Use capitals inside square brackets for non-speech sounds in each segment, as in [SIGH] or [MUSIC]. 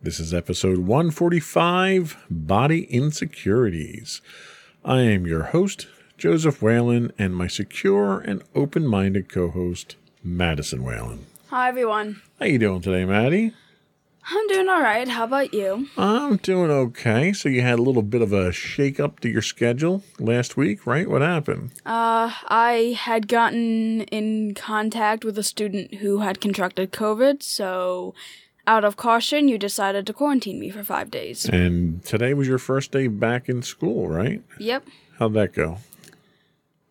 This is episode 145 Body Insecurities. I am your host, Joseph Whalen, and my secure and open minded co host, Madison Whalen. Hi everyone. How you doing today, Maddie? I'm doing all right. How about you? I'm doing okay. So you had a little bit of a shake up to your schedule last week, right? What happened? Uh, I had gotten in contact with a student who had contracted COVID, so out of caution, you decided to quarantine me for five days. And today was your first day back in school, right? Yep. How'd that go?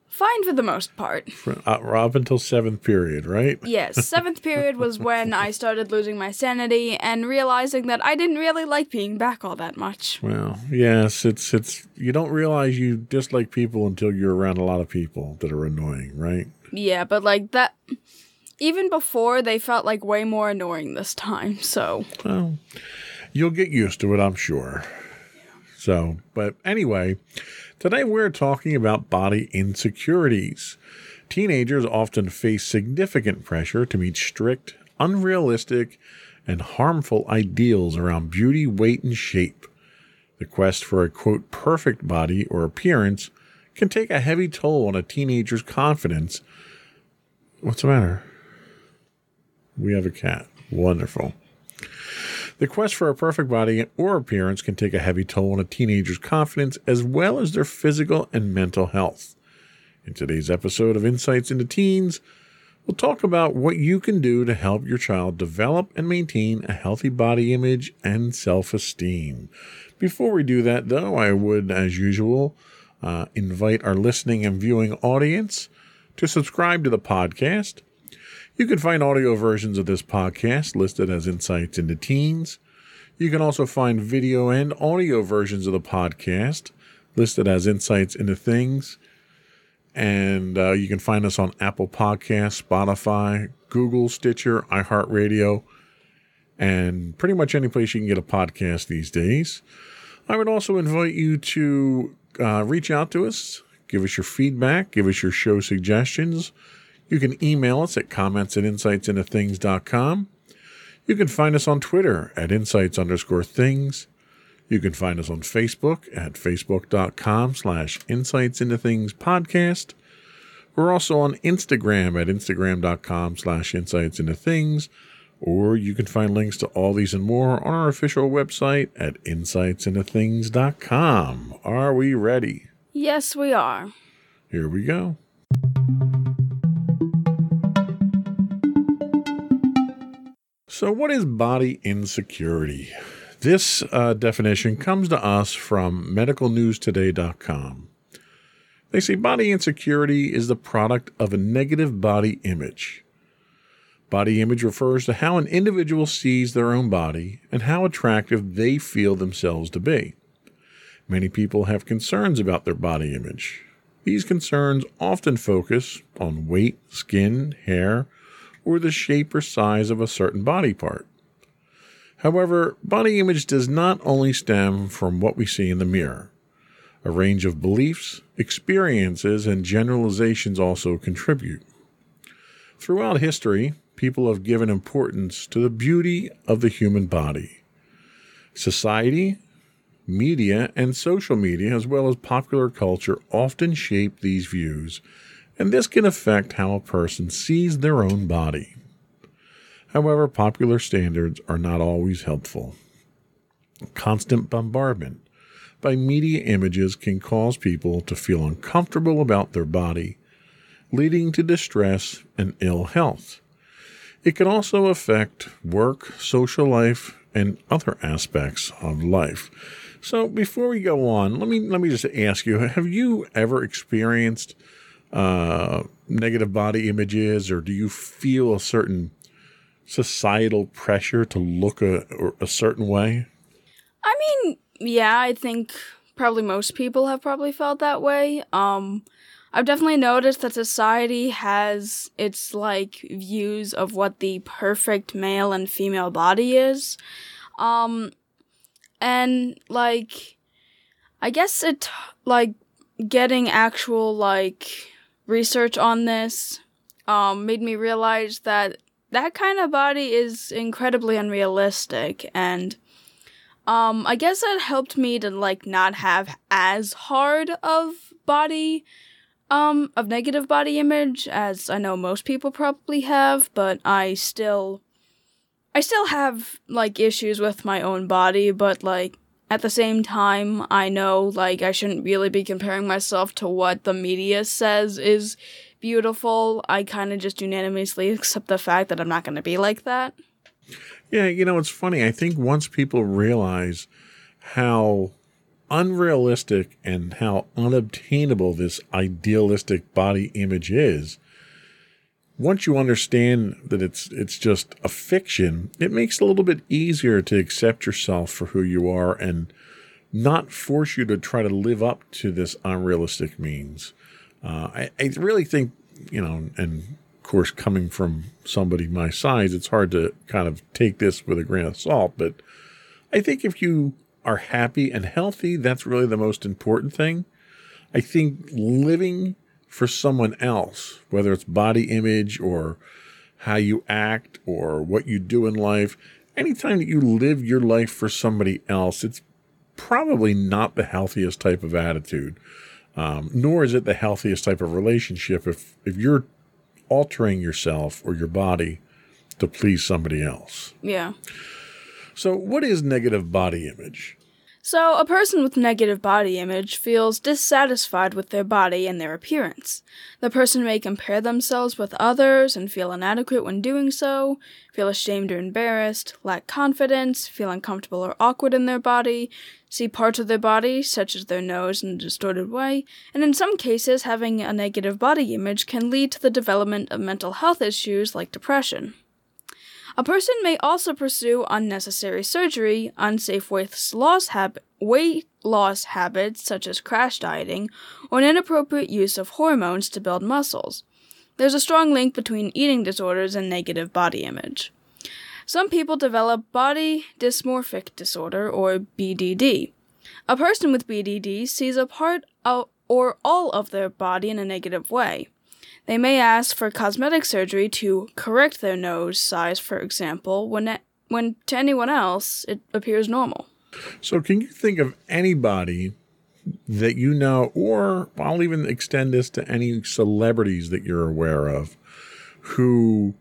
Fine for the most part. For, uh, up until seventh period, right? Yes, [LAUGHS] seventh period was when I started losing my sanity and realizing that I didn't really like being back all that much. Well, yes, it's it's you don't realize you dislike people until you're around a lot of people that are annoying, right? Yeah, but like that even before they felt like way more annoying this time, so Well, you'll get used to it, I'm sure. So, but anyway, today we're talking about body insecurities. Teenagers often face significant pressure to meet strict, unrealistic, and harmful ideals around beauty, weight, and shape. The quest for a quote perfect body or appearance can take a heavy toll on a teenager's confidence. What's the matter? We have a cat. Wonderful. The quest for a perfect body or appearance can take a heavy toll on a teenager's confidence as well as their physical and mental health. In today's episode of Insights into Teens, we'll talk about what you can do to help your child develop and maintain a healthy body image and self esteem. Before we do that, though, I would, as usual, uh, invite our listening and viewing audience to subscribe to the podcast you can find audio versions of this podcast listed as Insights into Teens. You can also find video and audio versions of the podcast listed as Insights into Things. And uh, you can find us on Apple Podcasts, Spotify, Google, Stitcher, iHeartRadio, and pretty much any place you can get a podcast these days. I would also invite you to uh, reach out to us, give us your feedback, give us your show suggestions. You can email us at comments at insightsintothings.com. You can find us on Twitter at insights underscore things. You can find us on Facebook at facebook.com slash insights into things podcast. We're also on Instagram at instagram.com slash insights into things. Or you can find links to all these and more on our official website at insightsintothings.com. Are we ready? yes, we are. Here we go. So, what is body insecurity? This uh, definition comes to us from medicalnewstoday.com. They say body insecurity is the product of a negative body image. Body image refers to how an individual sees their own body and how attractive they feel themselves to be. Many people have concerns about their body image. These concerns often focus on weight, skin, hair, or the shape or size of a certain body part. However, body image does not only stem from what we see in the mirror. A range of beliefs, experiences, and generalizations also contribute. Throughout history, people have given importance to the beauty of the human body. Society, media, and social media, as well as popular culture, often shape these views, and this can affect how a person sees their own body. However, popular standards are not always helpful. Constant bombardment by media images can cause people to feel uncomfortable about their body, leading to distress and ill health. It can also affect work, social life, and other aspects of life. So before we go on, let me let me just ask you: Have you ever experienced uh, negative body images, or do you feel a certain societal pressure to look a, a certain way? I mean, yeah, I think probably most people have probably felt that way. Um, I've definitely noticed that society has its like views of what the perfect male and female body is. Um, and like, I guess it like getting actual like research on this um, made me realize that that kind of body is incredibly unrealistic. And um, I guess that helped me to like not have as hard of body um of negative body image as I know most people probably have, but I still I still have like issues with my own body, but like at the same time, I know like I shouldn't really be comparing myself to what the media says is beautiful. I kind of just unanimously accept the fact that I'm not going to be like that. Yeah, you know, it's funny. I think once people realize how unrealistic and how unobtainable this idealistic body image is, once you understand that it's it's just a fiction, it makes it a little bit easier to accept yourself for who you are and not force you to try to live up to this unrealistic means. Uh, I, I really think, you know, and of course, coming from somebody my size, it's hard to kind of take this with a grain of salt. But I think if you are happy and healthy, that's really the most important thing. I think living for someone else, whether it's body image or how you act or what you do in life, anytime that you live your life for somebody else, it's probably not the healthiest type of attitude. Um, nor is it the healthiest type of relationship if, if you're altering yourself or your body to please somebody else. Yeah. So, what is negative body image? So, a person with negative body image feels dissatisfied with their body and their appearance. The person may compare themselves with others and feel inadequate when doing so, feel ashamed or embarrassed, lack confidence, feel uncomfortable or awkward in their body, see parts of their body, such as their nose, in a distorted way, and in some cases, having a negative body image can lead to the development of mental health issues like depression. A person may also pursue unnecessary surgery, unsafe weight loss, hab- weight loss habits such as crash dieting, or an inappropriate use of hormones to build muscles. There's a strong link between eating disorders and negative body image. Some people develop body dysmorphic disorder, or BDD. A person with BDD sees a part of, or all of their body in a negative way. They may ask for cosmetic surgery to correct their nose size, for example, when, it, when to anyone else it appears normal. So, can you think of anybody that you know, or I'll even extend this to any celebrities that you're aware of, who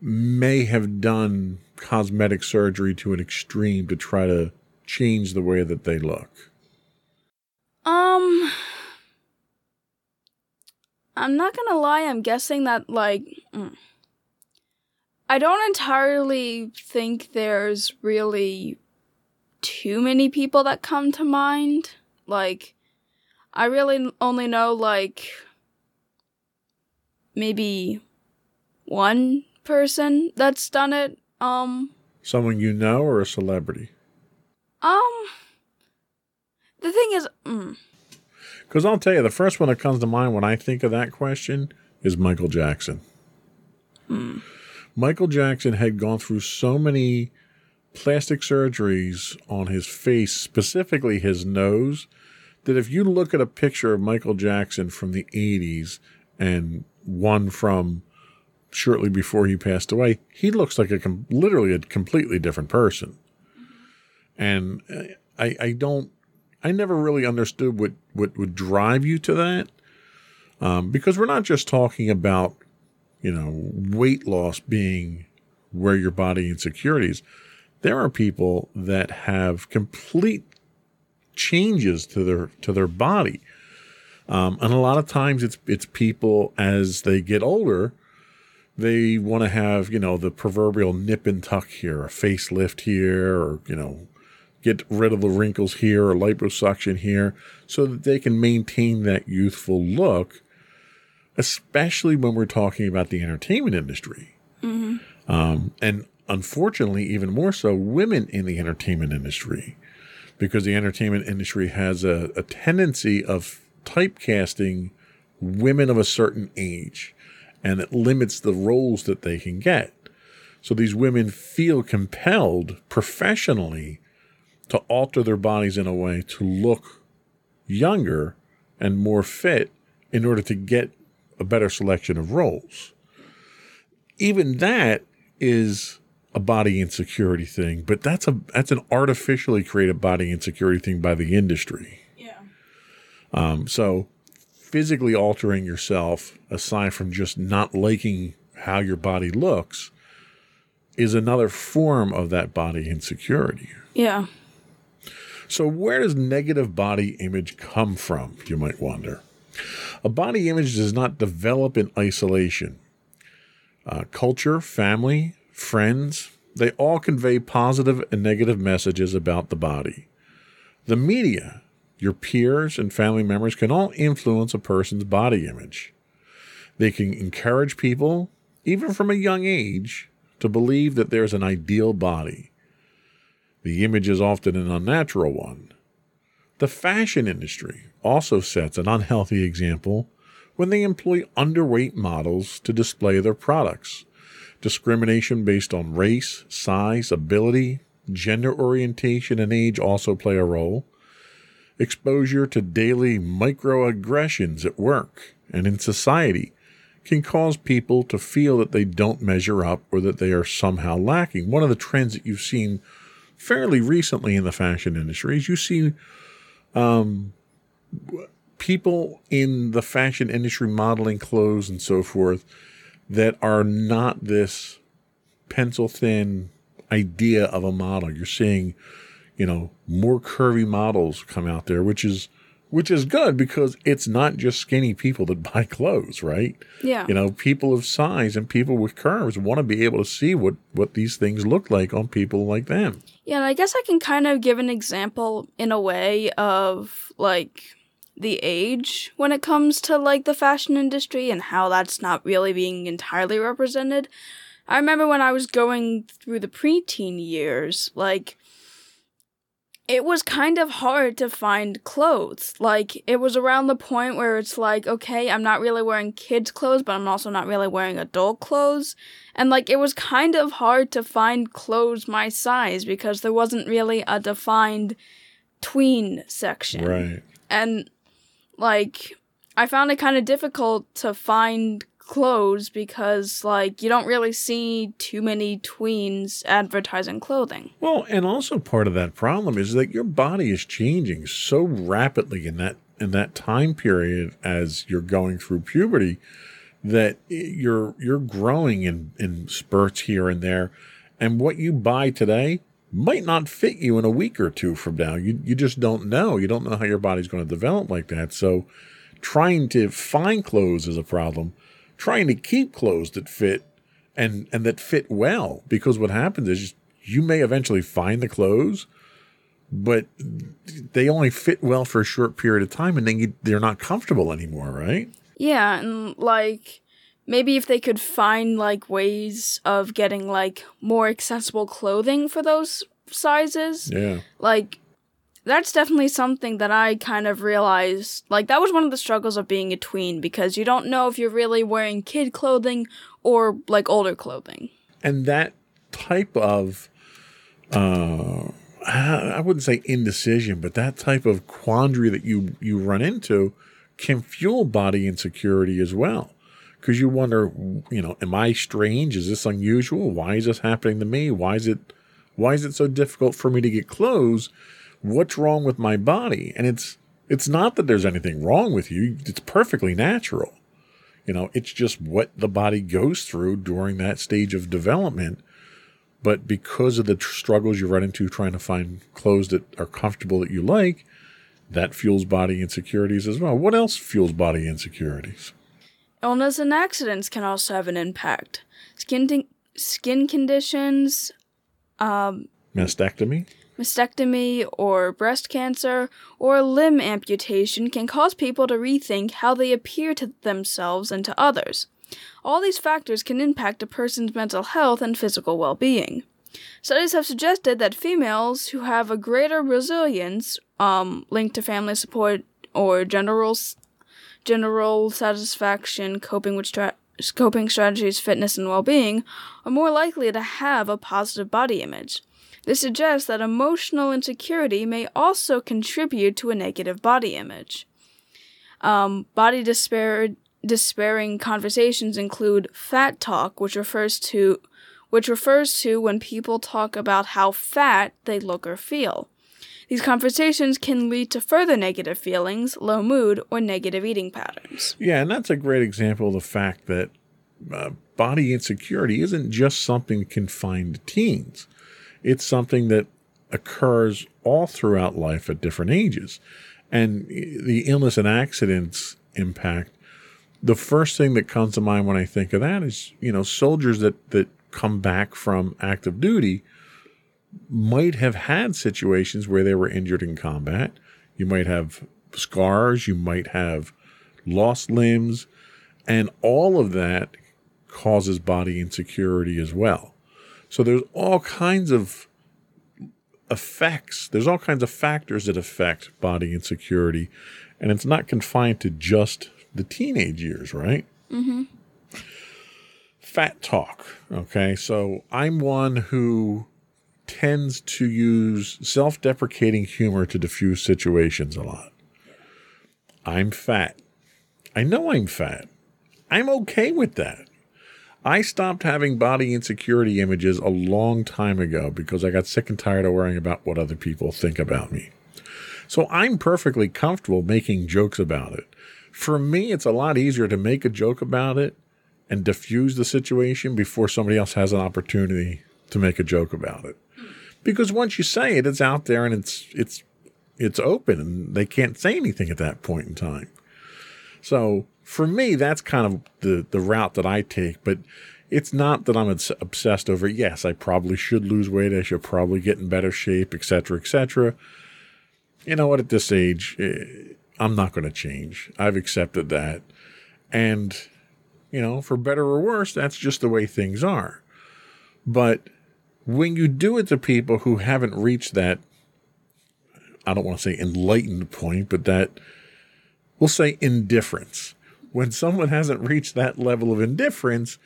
may have done cosmetic surgery to an extreme to try to change the way that they look? Um, I'm not gonna lie, I'm guessing that, like, mm, I don't entirely think there's really too many people that come to mind. Like, I really only know, like, maybe one person that's done it. Um, someone you know or a celebrity? Um, the thing is, mm, because I'll tell you, the first one that comes to mind when I think of that question is Michael Jackson. Hmm. Michael Jackson had gone through so many plastic surgeries on his face, specifically his nose, that if you look at a picture of Michael Jackson from the 80s and one from shortly before he passed away, he looks like a com- literally a completely different person. And uh, I, I don't I never really understood what, what would drive you to that. Um, because we're not just talking about, you know, weight loss being where your body insecurities. There are people that have complete changes to their to their body. Um, and a lot of times it's it's people as they get older, they want to have you know the proverbial nip and tuck here, a facelift here, or you know get rid of the wrinkles here or liposuction here, so that they can maintain that youthful look. Especially when we're talking about the entertainment industry, mm-hmm. um, and unfortunately, even more so, women in the entertainment industry, because the entertainment industry has a, a tendency of typecasting women of a certain age and it limits the roles that they can get. So these women feel compelled professionally to alter their bodies in a way to look younger and more fit in order to get a better selection of roles. Even that is a body insecurity thing, but that's a that's an artificially created body insecurity thing by the industry. Yeah. Um, so physically altering yourself, aside from just not liking how your body looks, is another form of that body insecurity. Yeah. So, where does negative body image come from, you might wonder? A body image does not develop in isolation. Uh, culture, family, friends, they all convey positive and negative messages about the body. The media your peers and family members can all influence a person's body image. They can encourage people, even from a young age, to believe that there's an ideal body. The image is often an unnatural one. The fashion industry also sets an unhealthy example when they employ underweight models to display their products. Discrimination based on race, size, ability, gender orientation, and age also play a role. Exposure to daily microaggressions at work and in society can cause people to feel that they don't measure up or that they are somehow lacking. One of the trends that you've seen fairly recently in the fashion industry is you see um, people in the fashion industry modeling clothes and so forth that are not this pencil thin idea of a model. You're seeing you know, more curvy models come out there, which is which is good because it's not just skinny people that [LAUGHS] buy clothes, right? Yeah. You know, people of size and people with curves want to be able to see what what these things look like on people like them. Yeah, and I guess I can kind of give an example in a way of like the age when it comes to like the fashion industry and how that's not really being entirely represented. I remember when I was going through the preteen years, like it was kind of hard to find clothes. Like, it was around the point where it's like, okay, I'm not really wearing kids' clothes, but I'm also not really wearing adult clothes. And, like, it was kind of hard to find clothes my size because there wasn't really a defined tween section. Right. And, like, I found it kind of difficult to find clothes because like you don't really see too many tweens advertising clothing. Well, and also part of that problem is that your body is changing so rapidly in that in that time period as you're going through puberty that you're you're growing in in spurts here and there and what you buy today might not fit you in a week or two from now. You you just don't know. You don't know how your body's going to develop like that. So trying to find clothes is a problem trying to keep clothes that fit and and that fit well because what happens is you may eventually find the clothes but they only fit well for a short period of time and then you, they're not comfortable anymore right? Yeah and like maybe if they could find like ways of getting like more accessible clothing for those sizes yeah. like that's definitely something that I kind of realized. Like, that was one of the struggles of being a tween because you don't know if you're really wearing kid clothing or like older clothing. And that type of, uh, I wouldn't say indecision, but that type of quandary that you, you run into can fuel body insecurity as well. Because you wonder, you know, am I strange? Is this unusual? Why is this happening to me? Why is it, why is it so difficult for me to get clothes? What's wrong with my body? And it's it's not that there's anything wrong with you. It's perfectly natural. You know, it's just what the body goes through during that stage of development. But because of the tr- struggles you run into trying to find clothes that are comfortable that you like, that fuels body insecurities as well. What else fuels body insecurities? Illness and accidents can also have an impact. Skin, skin conditions, um, Mastectomy? Mastectomy, or breast cancer, or limb amputation can cause people to rethink how they appear to themselves and to others. All these factors can impact a person's mental health and physical well being. Studies have suggested that females who have a greater resilience, um, linked to family support or general, general satisfaction, coping with coping strategies, fitness, and well being, are more likely to have a positive body image. This suggests that emotional insecurity may also contribute to a negative body image. Um, body despair, despairing conversations include fat talk, which refers to which refers to when people talk about how fat they look or feel. These conversations can lead to further negative feelings, low mood, or negative eating patterns. Yeah, and that's a great example of the fact that uh, body insecurity isn't just something confined to teens. It's something that occurs all throughout life at different ages. And the illness and accidents impact, the first thing that comes to mind when I think of that is, you know, soldiers that, that come back from active duty might have had situations where they were injured in combat. You might have scars, you might have lost limbs, and all of that causes body insecurity as well. So there's all kinds of effects, there's all kinds of factors that affect body insecurity, and it's not confined to just the teenage years, right? Mm-hmm. Fat talk. Okay, so I'm one who tends to use self deprecating humor to diffuse situations a lot. I'm fat. I know I'm fat. I'm okay with that. I stopped having body insecurity images a long time ago because I got sick and tired of worrying about what other people think about me. So I'm perfectly comfortable making jokes about it. For me, it's a lot easier to make a joke about it and diffuse the situation before somebody else has an opportunity to make a joke about it. Because once you say it, it's out there and it's it's it's open and they can't say anything at that point in time. So for me, that's kind of the, the route that I take. But it's not that I'm obsessed over, yes, I probably should lose weight. I should probably get in better shape, etc., etc. You know what? At this age, eh, I'm not going to change. I've accepted that. And, you know, for better or worse, that's just the way things are. But when you do it to people who haven't reached that, I don't want to say enlightened point, but that we'll say indifference when someone hasn't reached that level of indifference,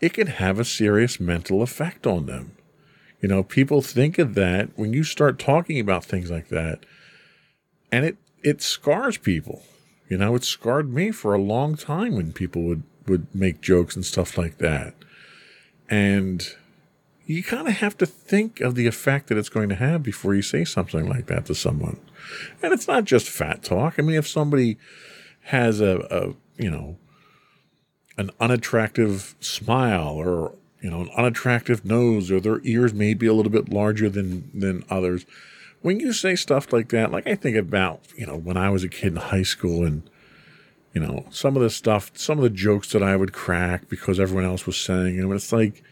it can have a serious mental effect on them. You know, people think of that when you start talking about things like that, and it it scars people. You know, it scarred me for a long time when people would would make jokes and stuff like that. And you kind of have to think of the effect that it's going to have before you say something like that to someone. And it's not just fat talk. I mean, if somebody has a, a you know, an unattractive smile or, you know, an unattractive nose or their ears may be a little bit larger than, than others. When you say stuff like that, like I think about, you know, when I was a kid in high school and, you know, some of the stuff, some of the jokes that I would crack because everyone else was saying them. It's like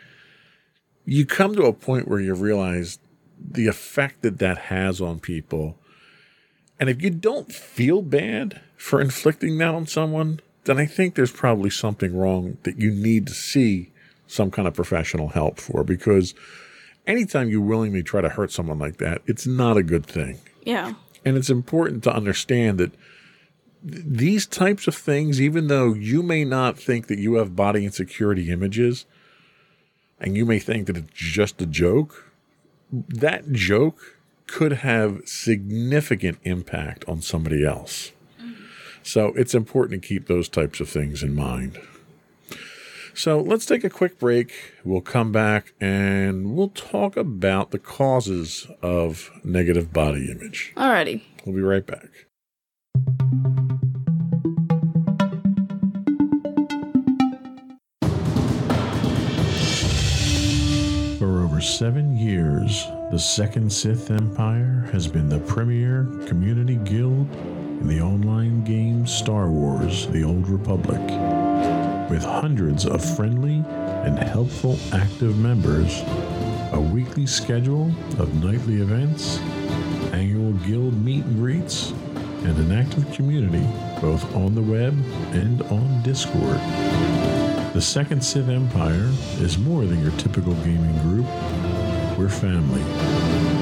you come to a point where you realize the effect that that has on people. And if you don't feel bad for inflicting that on someone, then I think there's probably something wrong that you need to see some kind of professional help for because anytime you willingly try to hurt someone like that, it's not a good thing. Yeah. And it's important to understand that th- these types of things, even though you may not think that you have body insecurity images, and you may think that it's just a joke, that joke could have significant impact on somebody else. So it's important to keep those types of things in mind. So let's take a quick break. We'll come back and we'll talk about the causes of negative body image. Alrighty. We'll be right back. For over seven years, The Second Sith Empire has been the premier community guild in the online game Star Wars The Old Republic. With hundreds of friendly and helpful active members, a weekly schedule of nightly events, annual guild meet and greets, and an active community both on the web and on Discord. The Second Sith Empire is more than your typical gaming group. We're family.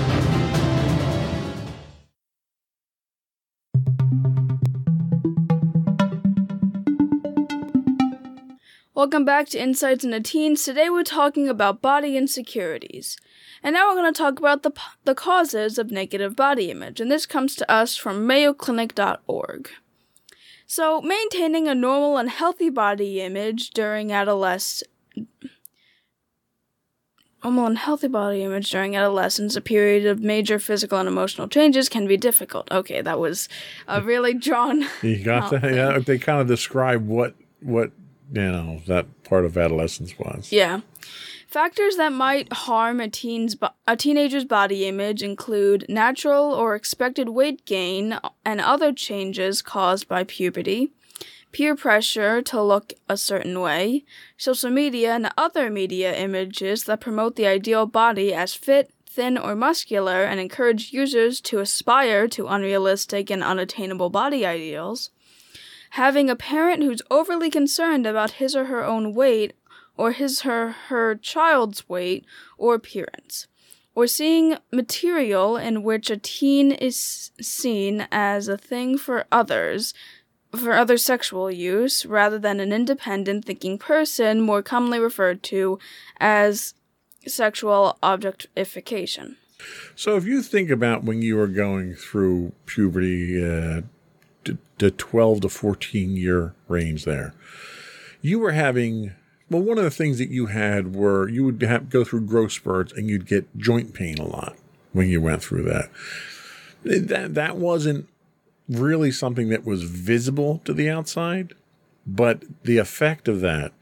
Welcome back to Insights into Teens. Today we're talking about body insecurities. And now we're going to talk about the, the causes of negative body image. And this comes to us from mayoclinic.org. So, maintaining a normal and healthy body image during adolescence normal and healthy body image during adolescence, a period of major physical and emotional changes, can be difficult. Okay, that was a really drawn. You got that? thing. Yeah, they kind of describe what what you know that part of adolescence was. Yeah. Factors that might harm a teen's a teenager's body image include natural or expected weight gain and other changes caused by puberty, peer pressure to look a certain way, social media and other media images that promote the ideal body as fit, thin, or muscular and encourage users to aspire to unrealistic and unattainable body ideals. Having a parent who's overly concerned about his or her own weight or his her her child's weight or appearance or seeing material in which a teen is seen as a thing for others for other sexual use rather than an independent thinking person more commonly referred to as sexual objectification. So if you think about when you were going through puberty, uh, the 12 to 14 year range there, you were having, well, one of the things that you had were you would have, go through growth spurts and you'd get joint pain a lot when you went through that. That, that wasn't really something that was visible to the outside, but the effect of that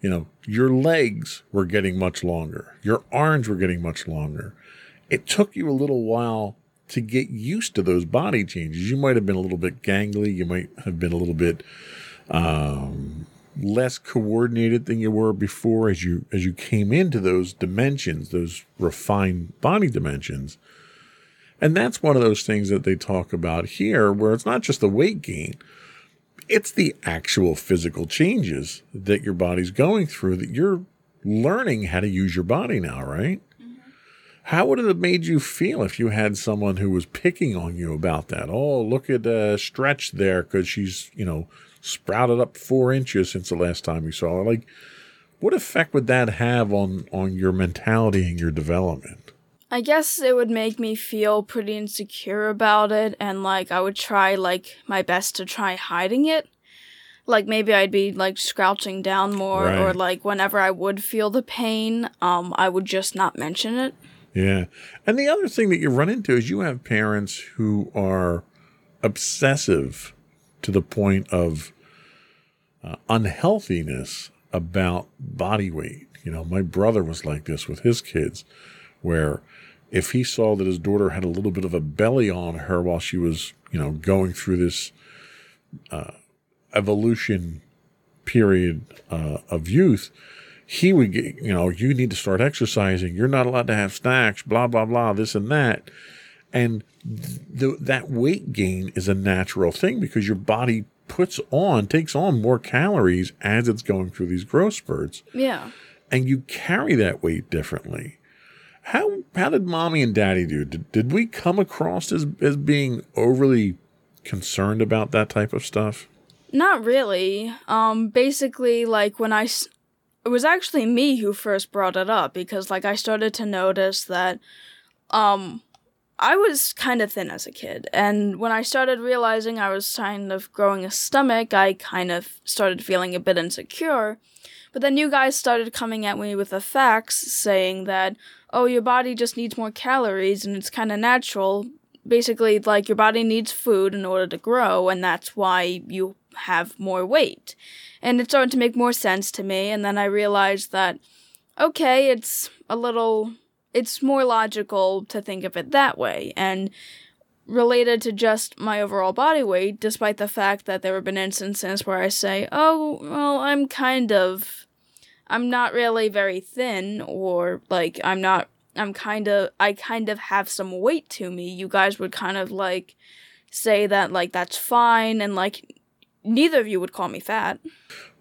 you know, your legs were getting much longer, your arms were getting much longer. It took you a little while to get used to those body changes. You might have been a little bit gangly, you might have been a little bit um, less coordinated than you were before as you as you came into those dimensions, those refined body dimensions. And that's one of those things that they talk about here, where it's not just the weight gain, it's the actual physical changes that your body's going through that you're learning how to use your body now, right? How would it have made you feel if you had someone who was picking on you about that? Oh, look at uh, Stretch there because she's, you know, sprouted up four inches since the last time you saw her. Like, what effect would that have on on your mentality and your development? I guess it would make me feel pretty insecure about it and like I would try like my best to try hiding it. Like maybe I'd be like scrouching down more or like whenever I would feel the pain, um I would just not mention it. Yeah. And the other thing that you run into is you have parents who are obsessive to the point of uh, unhealthiness about body weight. You know, my brother was like this with his kids, where if he saw that his daughter had a little bit of a belly on her while she was, you know, going through this uh, evolution period uh, of youth, he would get, you know, you need to start exercising. You're not allowed to have snacks, blah, blah, blah, this and that. And th- that weight gain is a natural thing because your body puts on, takes on more calories as it's going through these growth spurts Yeah. and you carry that weight differently. How how did mommy and daddy do? Did, did we come across as as being overly concerned about that type of stuff? Not really. Um basically like when I it was actually me who first brought it up because like I started to notice that um I was kind of thin as a kid, and when I started realizing I was kind of growing a stomach, I kind of started feeling a bit insecure. But then you guys started coming at me with the facts saying that, oh, your body just needs more calories and it's kind of natural. Basically, like your body needs food in order to grow, and that's why you have more weight. And it started to make more sense to me, and then I realized that, okay, it's a little it's more logical to think of it that way and related to just my overall body weight despite the fact that there have been instances where I say, "Oh, well, I'm kind of I'm not really very thin or like I'm not I'm kind of I kind of have some weight to me." You guys would kind of like say that like that's fine and like neither of you would call me fat.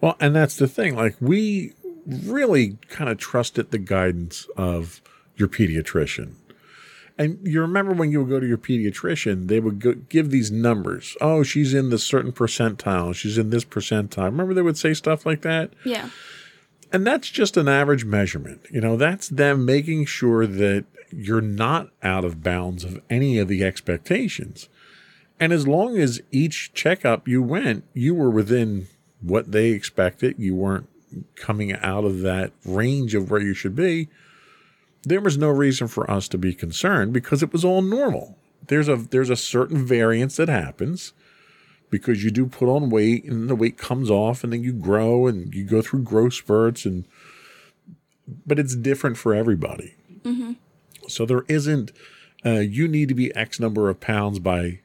Well, and that's the thing. Like we really kind of trusted the guidance of your pediatrician. And you remember when you would go to your pediatrician, they would go, give these numbers. Oh, she's in the certain percentile. She's in this percentile. Remember they would say stuff like that? Yeah. And that's just an average measurement. You know, that's them making sure that you're not out of bounds of any of the expectations. And as long as each checkup you went, you were within what they expected, you weren't coming out of that range of where you should be there was no reason for us to be concerned because it was all normal. There's a there's a certain variance that happens because you do put on weight and the weight comes off and then you grow and you go through growth spurts and but it's different for everybody. Mm-hmm. So there isn't uh, you need to be X number of pounds by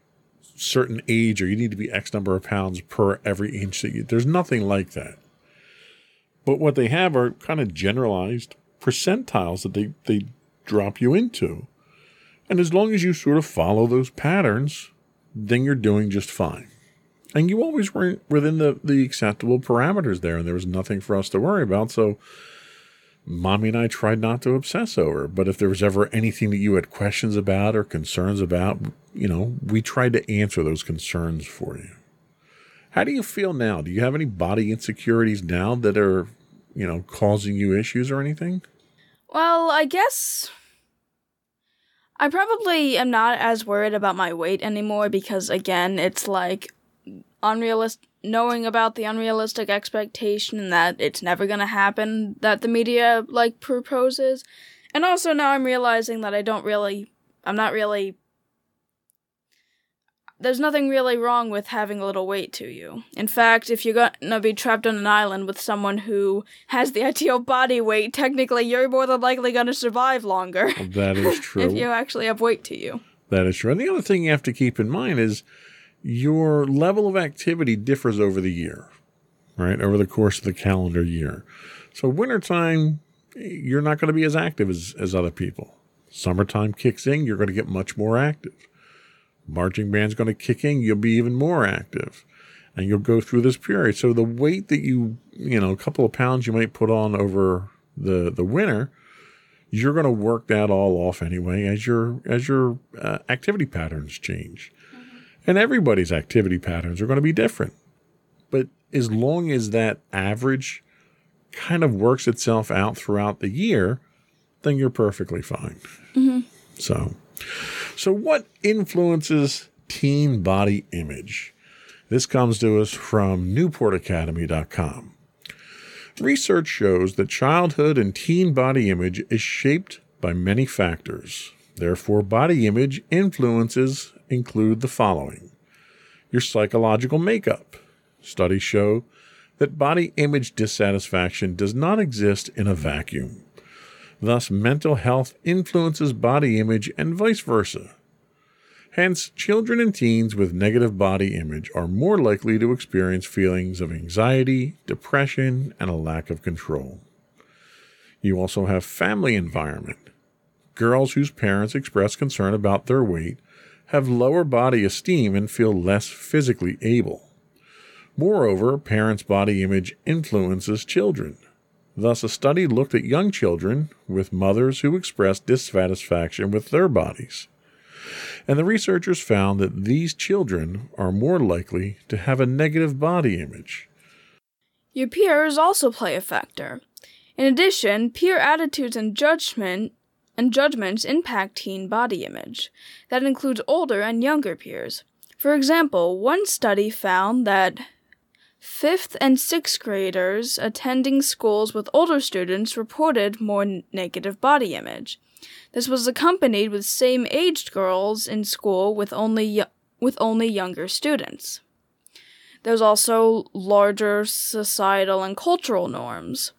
certain age or you need to be X number of pounds per every inch that you there's nothing like that. But what they have are kind of generalized percentiles that they, they drop you into. And as long as you sort of follow those patterns, then you're doing just fine. And you always were within the, the acceptable parameters there, and there was nothing for us to worry about. So, mommy and I tried not to obsess over. But if there was ever anything that you had questions about or concerns about, you know, we tried to answer those concerns for you. How do you feel now? Do you have any body insecurities now that are, you know, causing you issues or anything? Well, I guess I probably am not as worried about my weight anymore because again, it's like unrealistic knowing about the unrealistic expectation that it's never going to happen that the media like proposes. And also now I'm realizing that I don't really I'm not really there's nothing really wrong with having a little weight to you. In fact, if you're gonna be trapped on an island with someone who has the [LAUGHS] ideal body weight, technically you're more than likely gonna survive longer. That is [LAUGHS] true. if you actually have weight to you. That is true. And the other thing you have to keep in mind is your level of activity differs over the year, right? Over the course of the calendar year. So wintertime, you're not going to be as active as, as other people. Summertime kicks in, you're going to get much more active marching band's going to kick in, you'll be even more active. And you'll go through this period. So the weight that you, you know, a couple of pounds you might put on over the the winter, you're going to work that all off anyway as your as your uh, activity patterns change. And everybody's activity patterns are going to be different. But as long as that average kind of works itself out throughout the year, then you're perfectly fine. Mm-hmm. So, so what influences teen body image? This comes to us from newportacademy.com. Research shows that childhood and teen body image is shaped by many factors. Therefore, body image influences include the following your psychological makeup. Studies show that body image dissatisfaction does not exist in a vacuum. Thus, mental health influences body image and vice versa. Hence, children and teens with negative body image are more likely to experience feelings of anxiety, depression, and a lack of control. You also have family environment. Girls whose parents express concern about their weight have lower body esteem and feel less physically able. Moreover, parents' body image influences children. Thus, a study looked at young children with mothers who expressed dissatisfaction with their bodies. And the researchers found that these children are more likely to have a negative body image. Your peers also play a factor. In addition, peer attitudes and judgment and judgments impact teen body image. That includes older and younger peers. For example, one study found that fifth and sixth graders attending schools with older students reported more negative body image. This was accompanied with same aged girls in school with only with only younger students. There's also larger societal and cultural norms.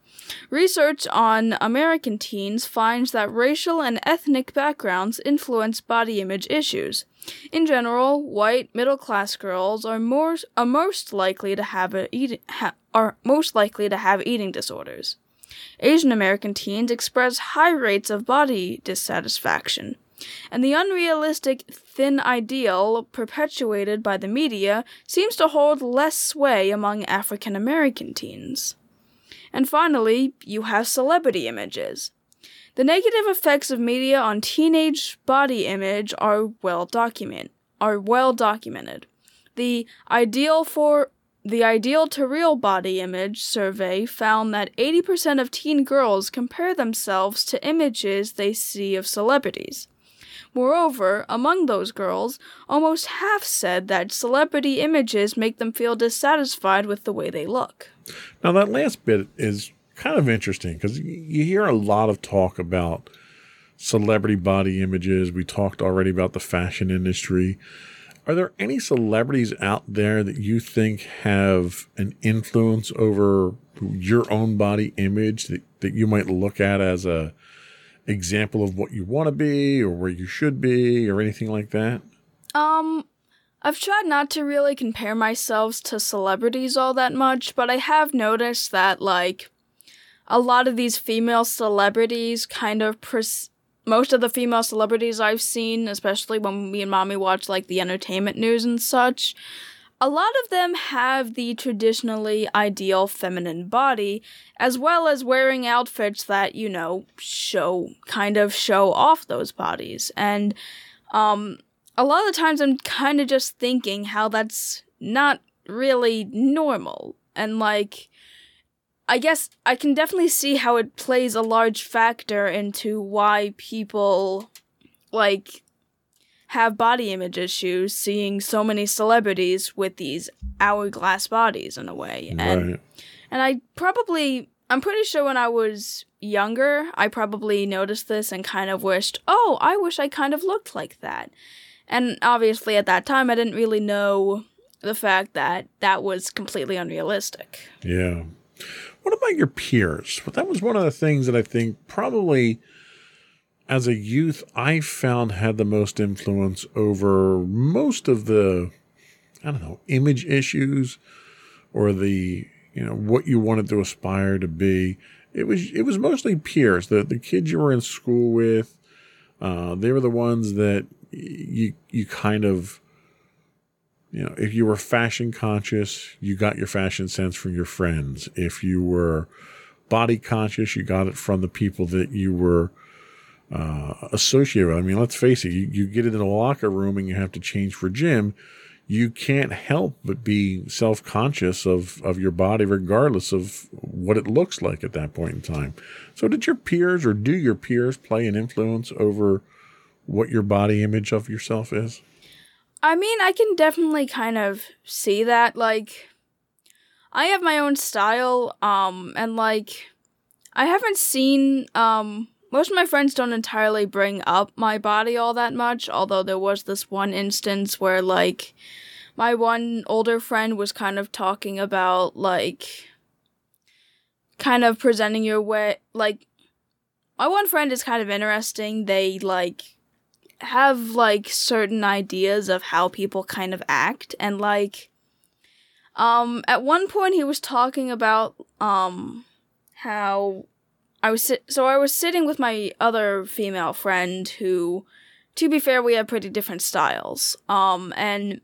Research on American teens finds that racial and ethnic backgrounds influence body image issues. In general, white middle class girls are more are most likely to have a eat, ha, are most likely to have eating disorders. Asian American teens express high rates of body dissatisfaction, and the unrealistic thin ideal perpetuated by the media seems to hold less sway among African American teens. And finally, you have celebrity images. The negative effects of media on teenage body image are well document are well documented. The ideal for the ideal to real body image survey found that 80% of teen girls compare themselves to images they see of celebrities. Moreover, among those girls, almost half said that celebrity images make them feel dissatisfied with the way they look. Now, that last bit is kind of interesting because you hear a lot of talk about celebrity body images. We talked already about the fashion industry. Are there any celebrities out there that you think have an influence over your own body image that, that you might look at as a example of what you want to be or where you should be or anything like that? Um, I've tried not to really compare myself to celebrities all that much, but I have noticed that, like, a lot of these female celebrities kind of pres- most of the female celebrities I've seen, especially when me and mommy watch like the entertainment news and such, a lot of them have the traditionally ideal feminine body, as well as wearing outfits that, you know, show, kind of show off those bodies. And, um, a lot of the times I'm kind of just thinking how that's not really normal. And, like, I guess I can definitely see how it plays a large factor into why people, like, have body image issues seeing so many celebrities with these hourglass bodies in a way. And Right. and I probably I'm pretty sure when I was younger, I probably noticed this and kind of wished, "Oh, I wish I kind of looked like that." And obviously at that time I didn't really know the fact that that was completely unrealistic. Yeah. What about your peers? Well, that was one of the things that I think probably as a youth I found had the most influence over most of the I don't know, image issues or the you know what you wanted to aspire to be. It was it was mostly peers, the the kids you were in school with. Uh, they were the ones that you you kind of you know, if you were fashion conscious, you got your fashion sense from your friends. If you were body conscious, you got it from the people that you were uh, associated with. I mean, let's face it, you, you get into the locker room and you have to change for gym. You can't help but be self conscious of, of your body, regardless of what it looks like at that point in time. So, did your peers or do your peers play an influence over what your body image of yourself is? I mean, I can definitely kind of see that. Like, I have my own style, um, and like, I haven't seen, um, most of my friends don't entirely bring up my body all that much, although there was this one instance where, like, my one older friend was kind of talking about, like, kind of presenting your way, like, my one friend is kind of interesting. They, like, have like certain ideas of how people kind of act and like um at one point he was talking about um how I was sit- so I was sitting with my other female friend who to be fair we have pretty different styles um and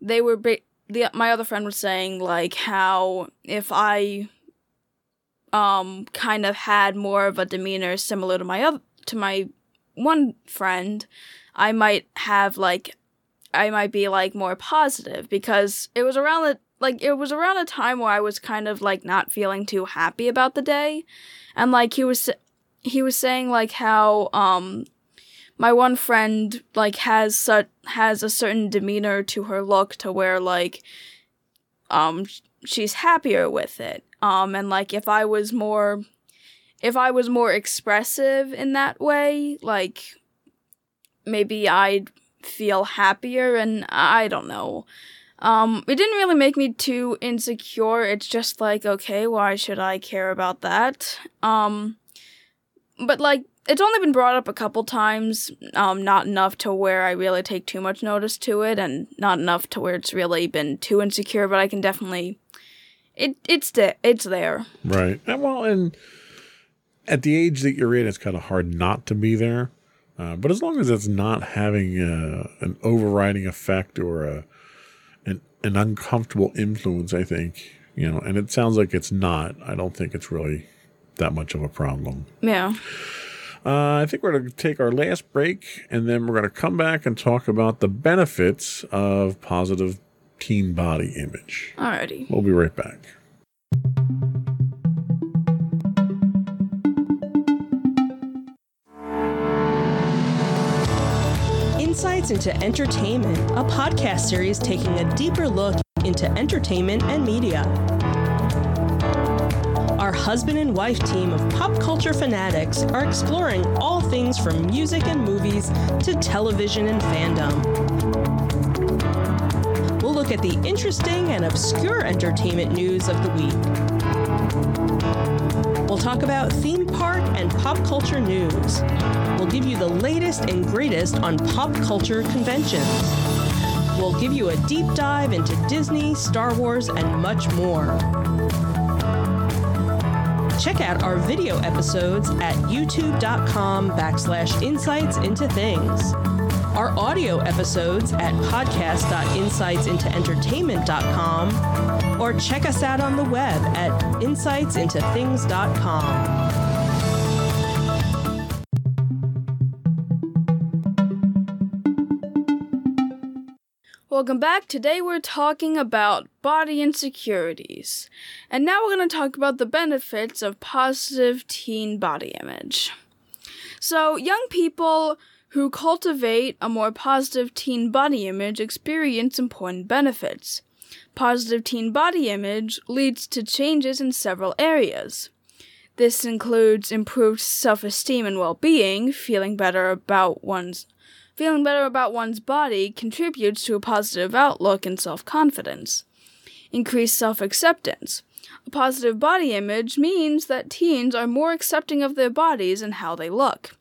they were ba- the my other friend was saying like how if I um kind of had more of a demeanor similar to my other to my one friend, I might have like I might be like more positive because it was around the like it was around a time where I was kind of like not feeling too happy about the day and like he was he was saying like how um my one friend like has such has a certain demeanor to her look to where like um she's happier with it. Um and like if I was more if I was more expressive in that way, like maybe I'd feel happier and I don't know. Um, it didn't really make me too insecure. It's just like, okay, why should I care about that? Um, but like, it's only been brought up a couple times, um, not enough to where I really take too much notice to it, and not enough to where it's really been too insecure. But I can definitely, it it's there, it's there. Right. Well, and at the age that you're in, it's kind of hard not to be there. Uh, but as long as it's not having a, an overriding effect or a an, an uncomfortable influence, I think you know, and it sounds like it's not. I don't think it's really that much of a problem. Yeah. Uh, I think we're going to take our last break, and then we're going to come back and talk about the benefits of positive teen body image. Alrighty. We'll be right back. Insights into Entertainment, a podcast series taking a deeper look into entertainment and media. Our husband and wife team of pop culture fanatics are exploring all things from music and movies to television and fandom. We'll look at the interesting and obscure entertainment news of the week. We'll talk about theme park and pop culture news. We'll give you the latest and greatest on pop culture conventions. We'll give you a deep dive into Disney, Star Wars, and much more. Check out our video episodes at youtube.com backslash insights into things. Our audio episodes at podcast.insightsintoentertainment.com or check us out on the web at insightsintothings.com. Welcome back. Today we're talking about body insecurities. And now we're going to talk about the benefits of positive teen body image. So, young people who cultivate a more positive teen body image experience important benefits. Positive teen body image leads to changes in several areas. This includes improved self-esteem and well-being, feeling better about one's Feeling better about one's body contributes to a positive outlook and self confidence. Increased self acceptance. A positive body image means that teens are more accepting of their bodies and how they look,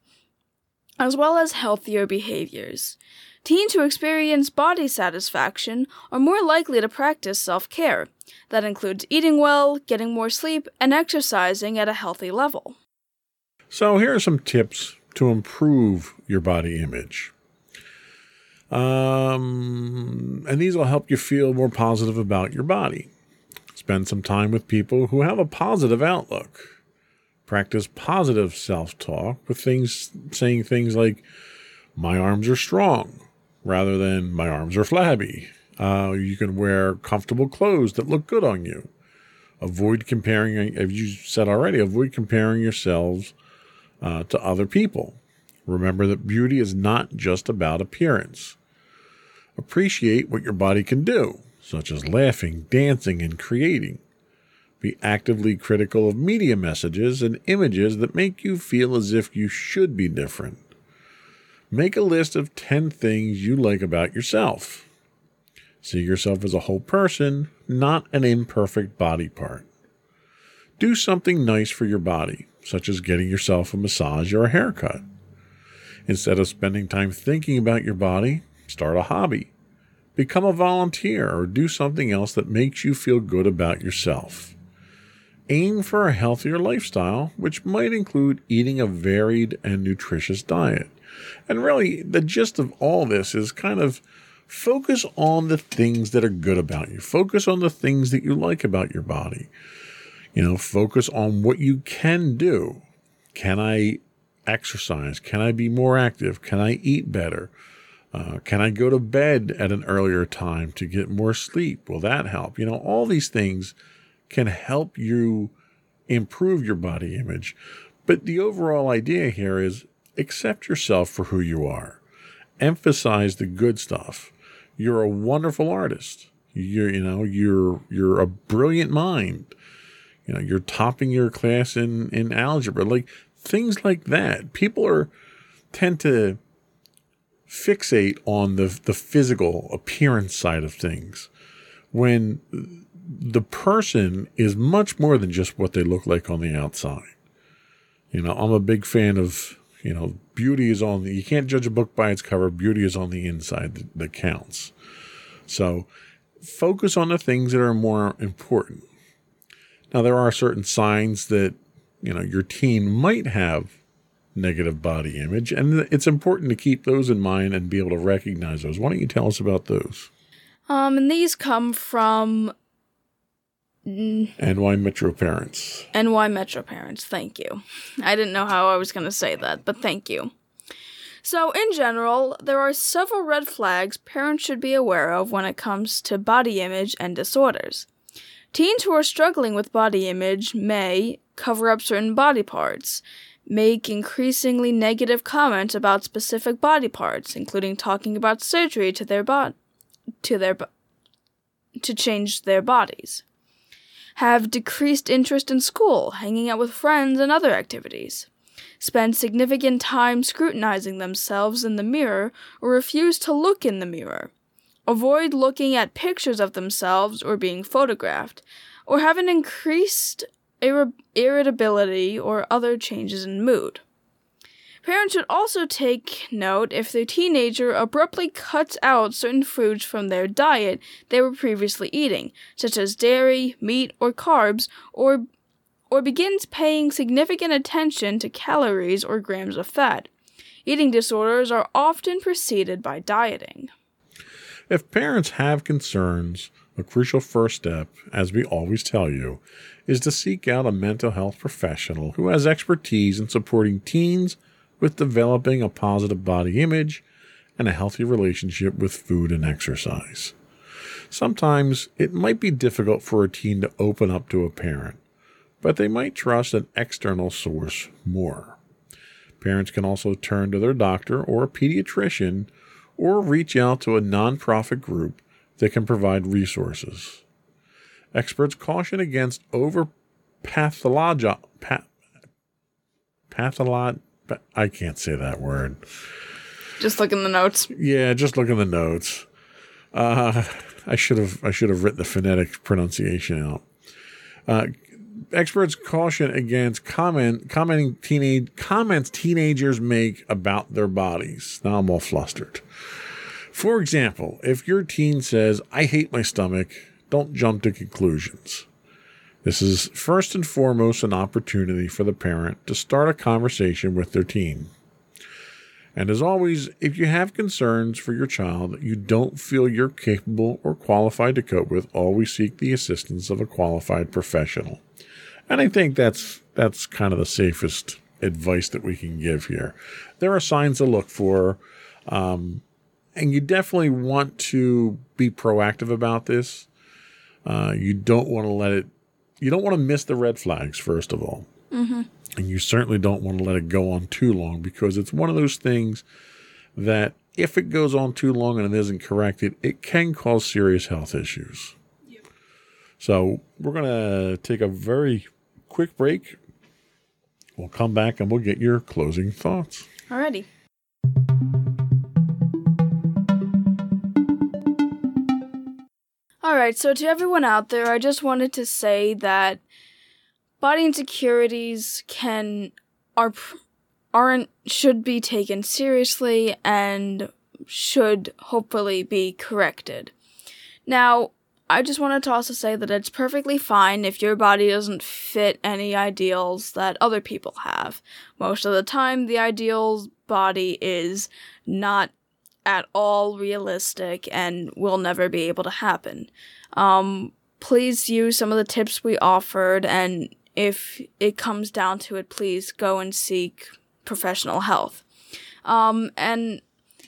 as well as healthier behaviors. Teens who experience body satisfaction are more likely to practice self care. That includes eating well, getting more sleep, and exercising at a healthy level. So, here are some tips to improve your body image. Um, and these will help you feel more positive about your body. Spend some time with people who have a positive outlook. Practice positive self talk with things saying things like, My arms are strong, rather than My arms are flabby. Uh, you can wear comfortable clothes that look good on you. Avoid comparing, as you said already, avoid comparing yourselves uh, to other people. Remember that beauty is not just about appearance. Appreciate what your body can do, such as laughing, dancing, and creating. Be actively critical of media messages and images that make you feel as if you should be different. Make a list of 10 things you like about yourself. See yourself as a whole person, not an imperfect body part. Do something nice for your body, such as getting yourself a massage or a haircut. Instead of spending time thinking about your body, Start a hobby. Become a volunteer or do something else that makes you feel good about yourself. Aim for a healthier lifestyle, which might include eating a varied and nutritious diet. And really, the gist of all this is kind of focus on the things that are good about you. Focus on the things that you like about your body. You know, focus on what you can do. Can I exercise? Can I be more active? Can I eat better? Uh, can I go to bed at an earlier time to get more sleep? Will that help? You know, all these things can help you improve your body image, But the overall idea here is accept yourself for who you are. Emphasize the good stuff. You're a wonderful artist. You're, you know, you're you're a brilliant mind. You know, you're topping your class in in algebra. Like things like that. People are tend to fixate on the the physical appearance side of things when the person is much more than just what they look like on the outside. You know, I'm a big fan of, you know, beauty is on the, you can't judge a book by its cover. Beauty is on the inside that, that counts. So focus on the things that are more important. Now, there are certain signs that, you know, your teen might have negative body image, and it's important to keep those in mind and be able to recognize those. Why don't you tell us about those? Um, and these come from Mm. NY Metro Parents. NY Metro Parents, thank you. I didn't know how I was going to say that, but thank you. So, in general, there are several red flags parents should be aware of when it comes to body image and disorders. Teens who are struggling with body image may cover up certain body parts, make increasingly negative comments about specific body parts, including talking about surgery to their bo- to their bo- to change their bodies have decreased interest in school, hanging out with friends, and other activities, spend significant time scrutinizing themselves in the mirror or refuse to look in the mirror, avoid looking at pictures of themselves or being photographed, or have an increased ir- irritability or other changes in mood. Parents should also take note if their teenager abruptly cuts out certain foods from their diet they were previously eating, such as dairy, meat, or carbs, or or begins paying significant attention to calories or grams of fat. Eating disorders are often preceded by dieting. If parents have concerns, a crucial first step, as we always tell you, is to seek out a mental health professional who has expertise in supporting teens with developing a positive body image and a healthy relationship with food and exercise. Sometimes it might be difficult for a teen to open up to a parent, but they might trust an external source more. Parents can also turn to their doctor or a pediatrician or reach out to a nonprofit group that can provide resources. Experts caution against over patholog- pa- patholog- I can't say that word. Just look in the notes. Yeah, just look in the notes. Uh, I should have I should have written the phonetic pronunciation out. Uh, experts caution against comment commenting teenage comments teenagers make about their bodies. Now I'm all flustered. For example, if your teen says, "I hate my stomach," don't jump to conclusions. This is first and foremost an opportunity for the parent to start a conversation with their teen. And as always, if you have concerns for your child that you don't feel you're capable or qualified to cope with, always seek the assistance of a qualified professional. And I think that's that's kind of the safest advice that we can give here. There are signs to look for, um, and you definitely want to be proactive about this. Uh, you don't want to let it you don't want to miss the red flags, first of all. Mm-hmm. And you certainly don't want to let it go on too long because it's one of those things that if it goes on too long and it isn't corrected, it can cause serious health issues. Yep. So we're going to take a very quick break. We'll come back and we'll get your closing thoughts. Alrighty. All right, so to everyone out there, I just wanted to say that body insecurities can are aren't should be taken seriously and should hopefully be corrected. Now, I just wanted to also say that it's perfectly fine if your body doesn't fit any ideals that other people have. Most of the time, the ideal body is not at all realistic and will never be able to happen. Um, please use some of the tips we offered, and if it comes down to it, please go and seek professional health. Um, and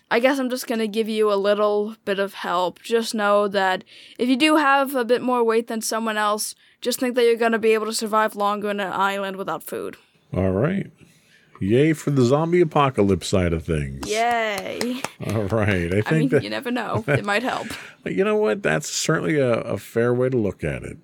I guess I'm just gonna give you a little bit of help. Just know that if you do have a bit more weight than someone else, just think that you're gonna be able to survive longer in an island without food. All right. Yay for the zombie apocalypse side of things. Yay. All right. I think I mean, that you never know. It might help. [LAUGHS] you know what? That's certainly a, a fair way to look at it,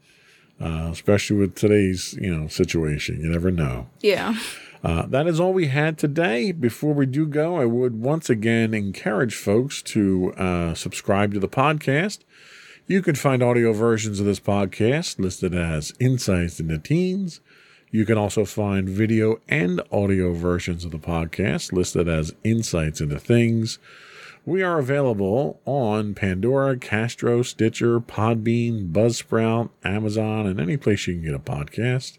uh, especially with today's you know situation. You never know. Yeah. Uh, that is all we had today. Before we do go, I would once again encourage folks to uh, subscribe to the podcast. You can find audio versions of this podcast listed as Insights into Teens. You can also find video and audio versions of the podcast listed as Insights into Things. We are available on Pandora, Castro, Stitcher, Podbean, Buzzsprout, Amazon, and any place you can get a podcast.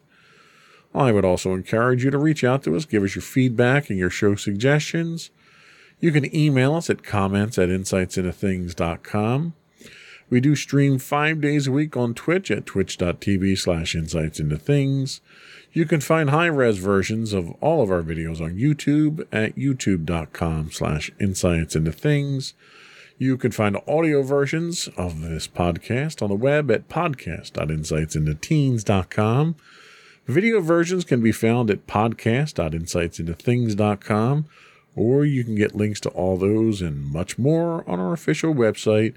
I would also encourage you to reach out to us, give us your feedback and your show suggestions. You can email us at comments at insightsintothings.com. We do stream five days a week on Twitch at twitch.tv slash insights into things. You can find high-res versions of all of our videos on YouTube at youtube.com slash insights into things. You can find audio versions of this podcast on the web at podcast.insightsintoteens.com. Video versions can be found at podcast.insightsintothings.com, or you can get links to all those and much more on our official website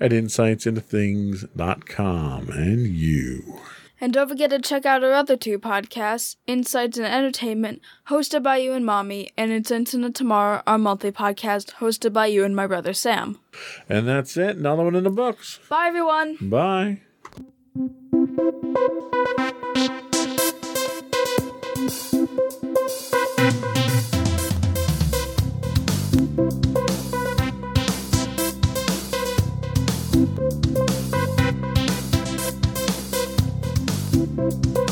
at insightsintothings.com. And you. And don't forget to check out our other two podcasts, Insights and Entertainment, hosted by you and Mommy, and Insights into Tomorrow, our monthly podcast, hosted by you and my brother Sam. And that's it. Another one in the books. Bye, everyone. Bye. Thank you.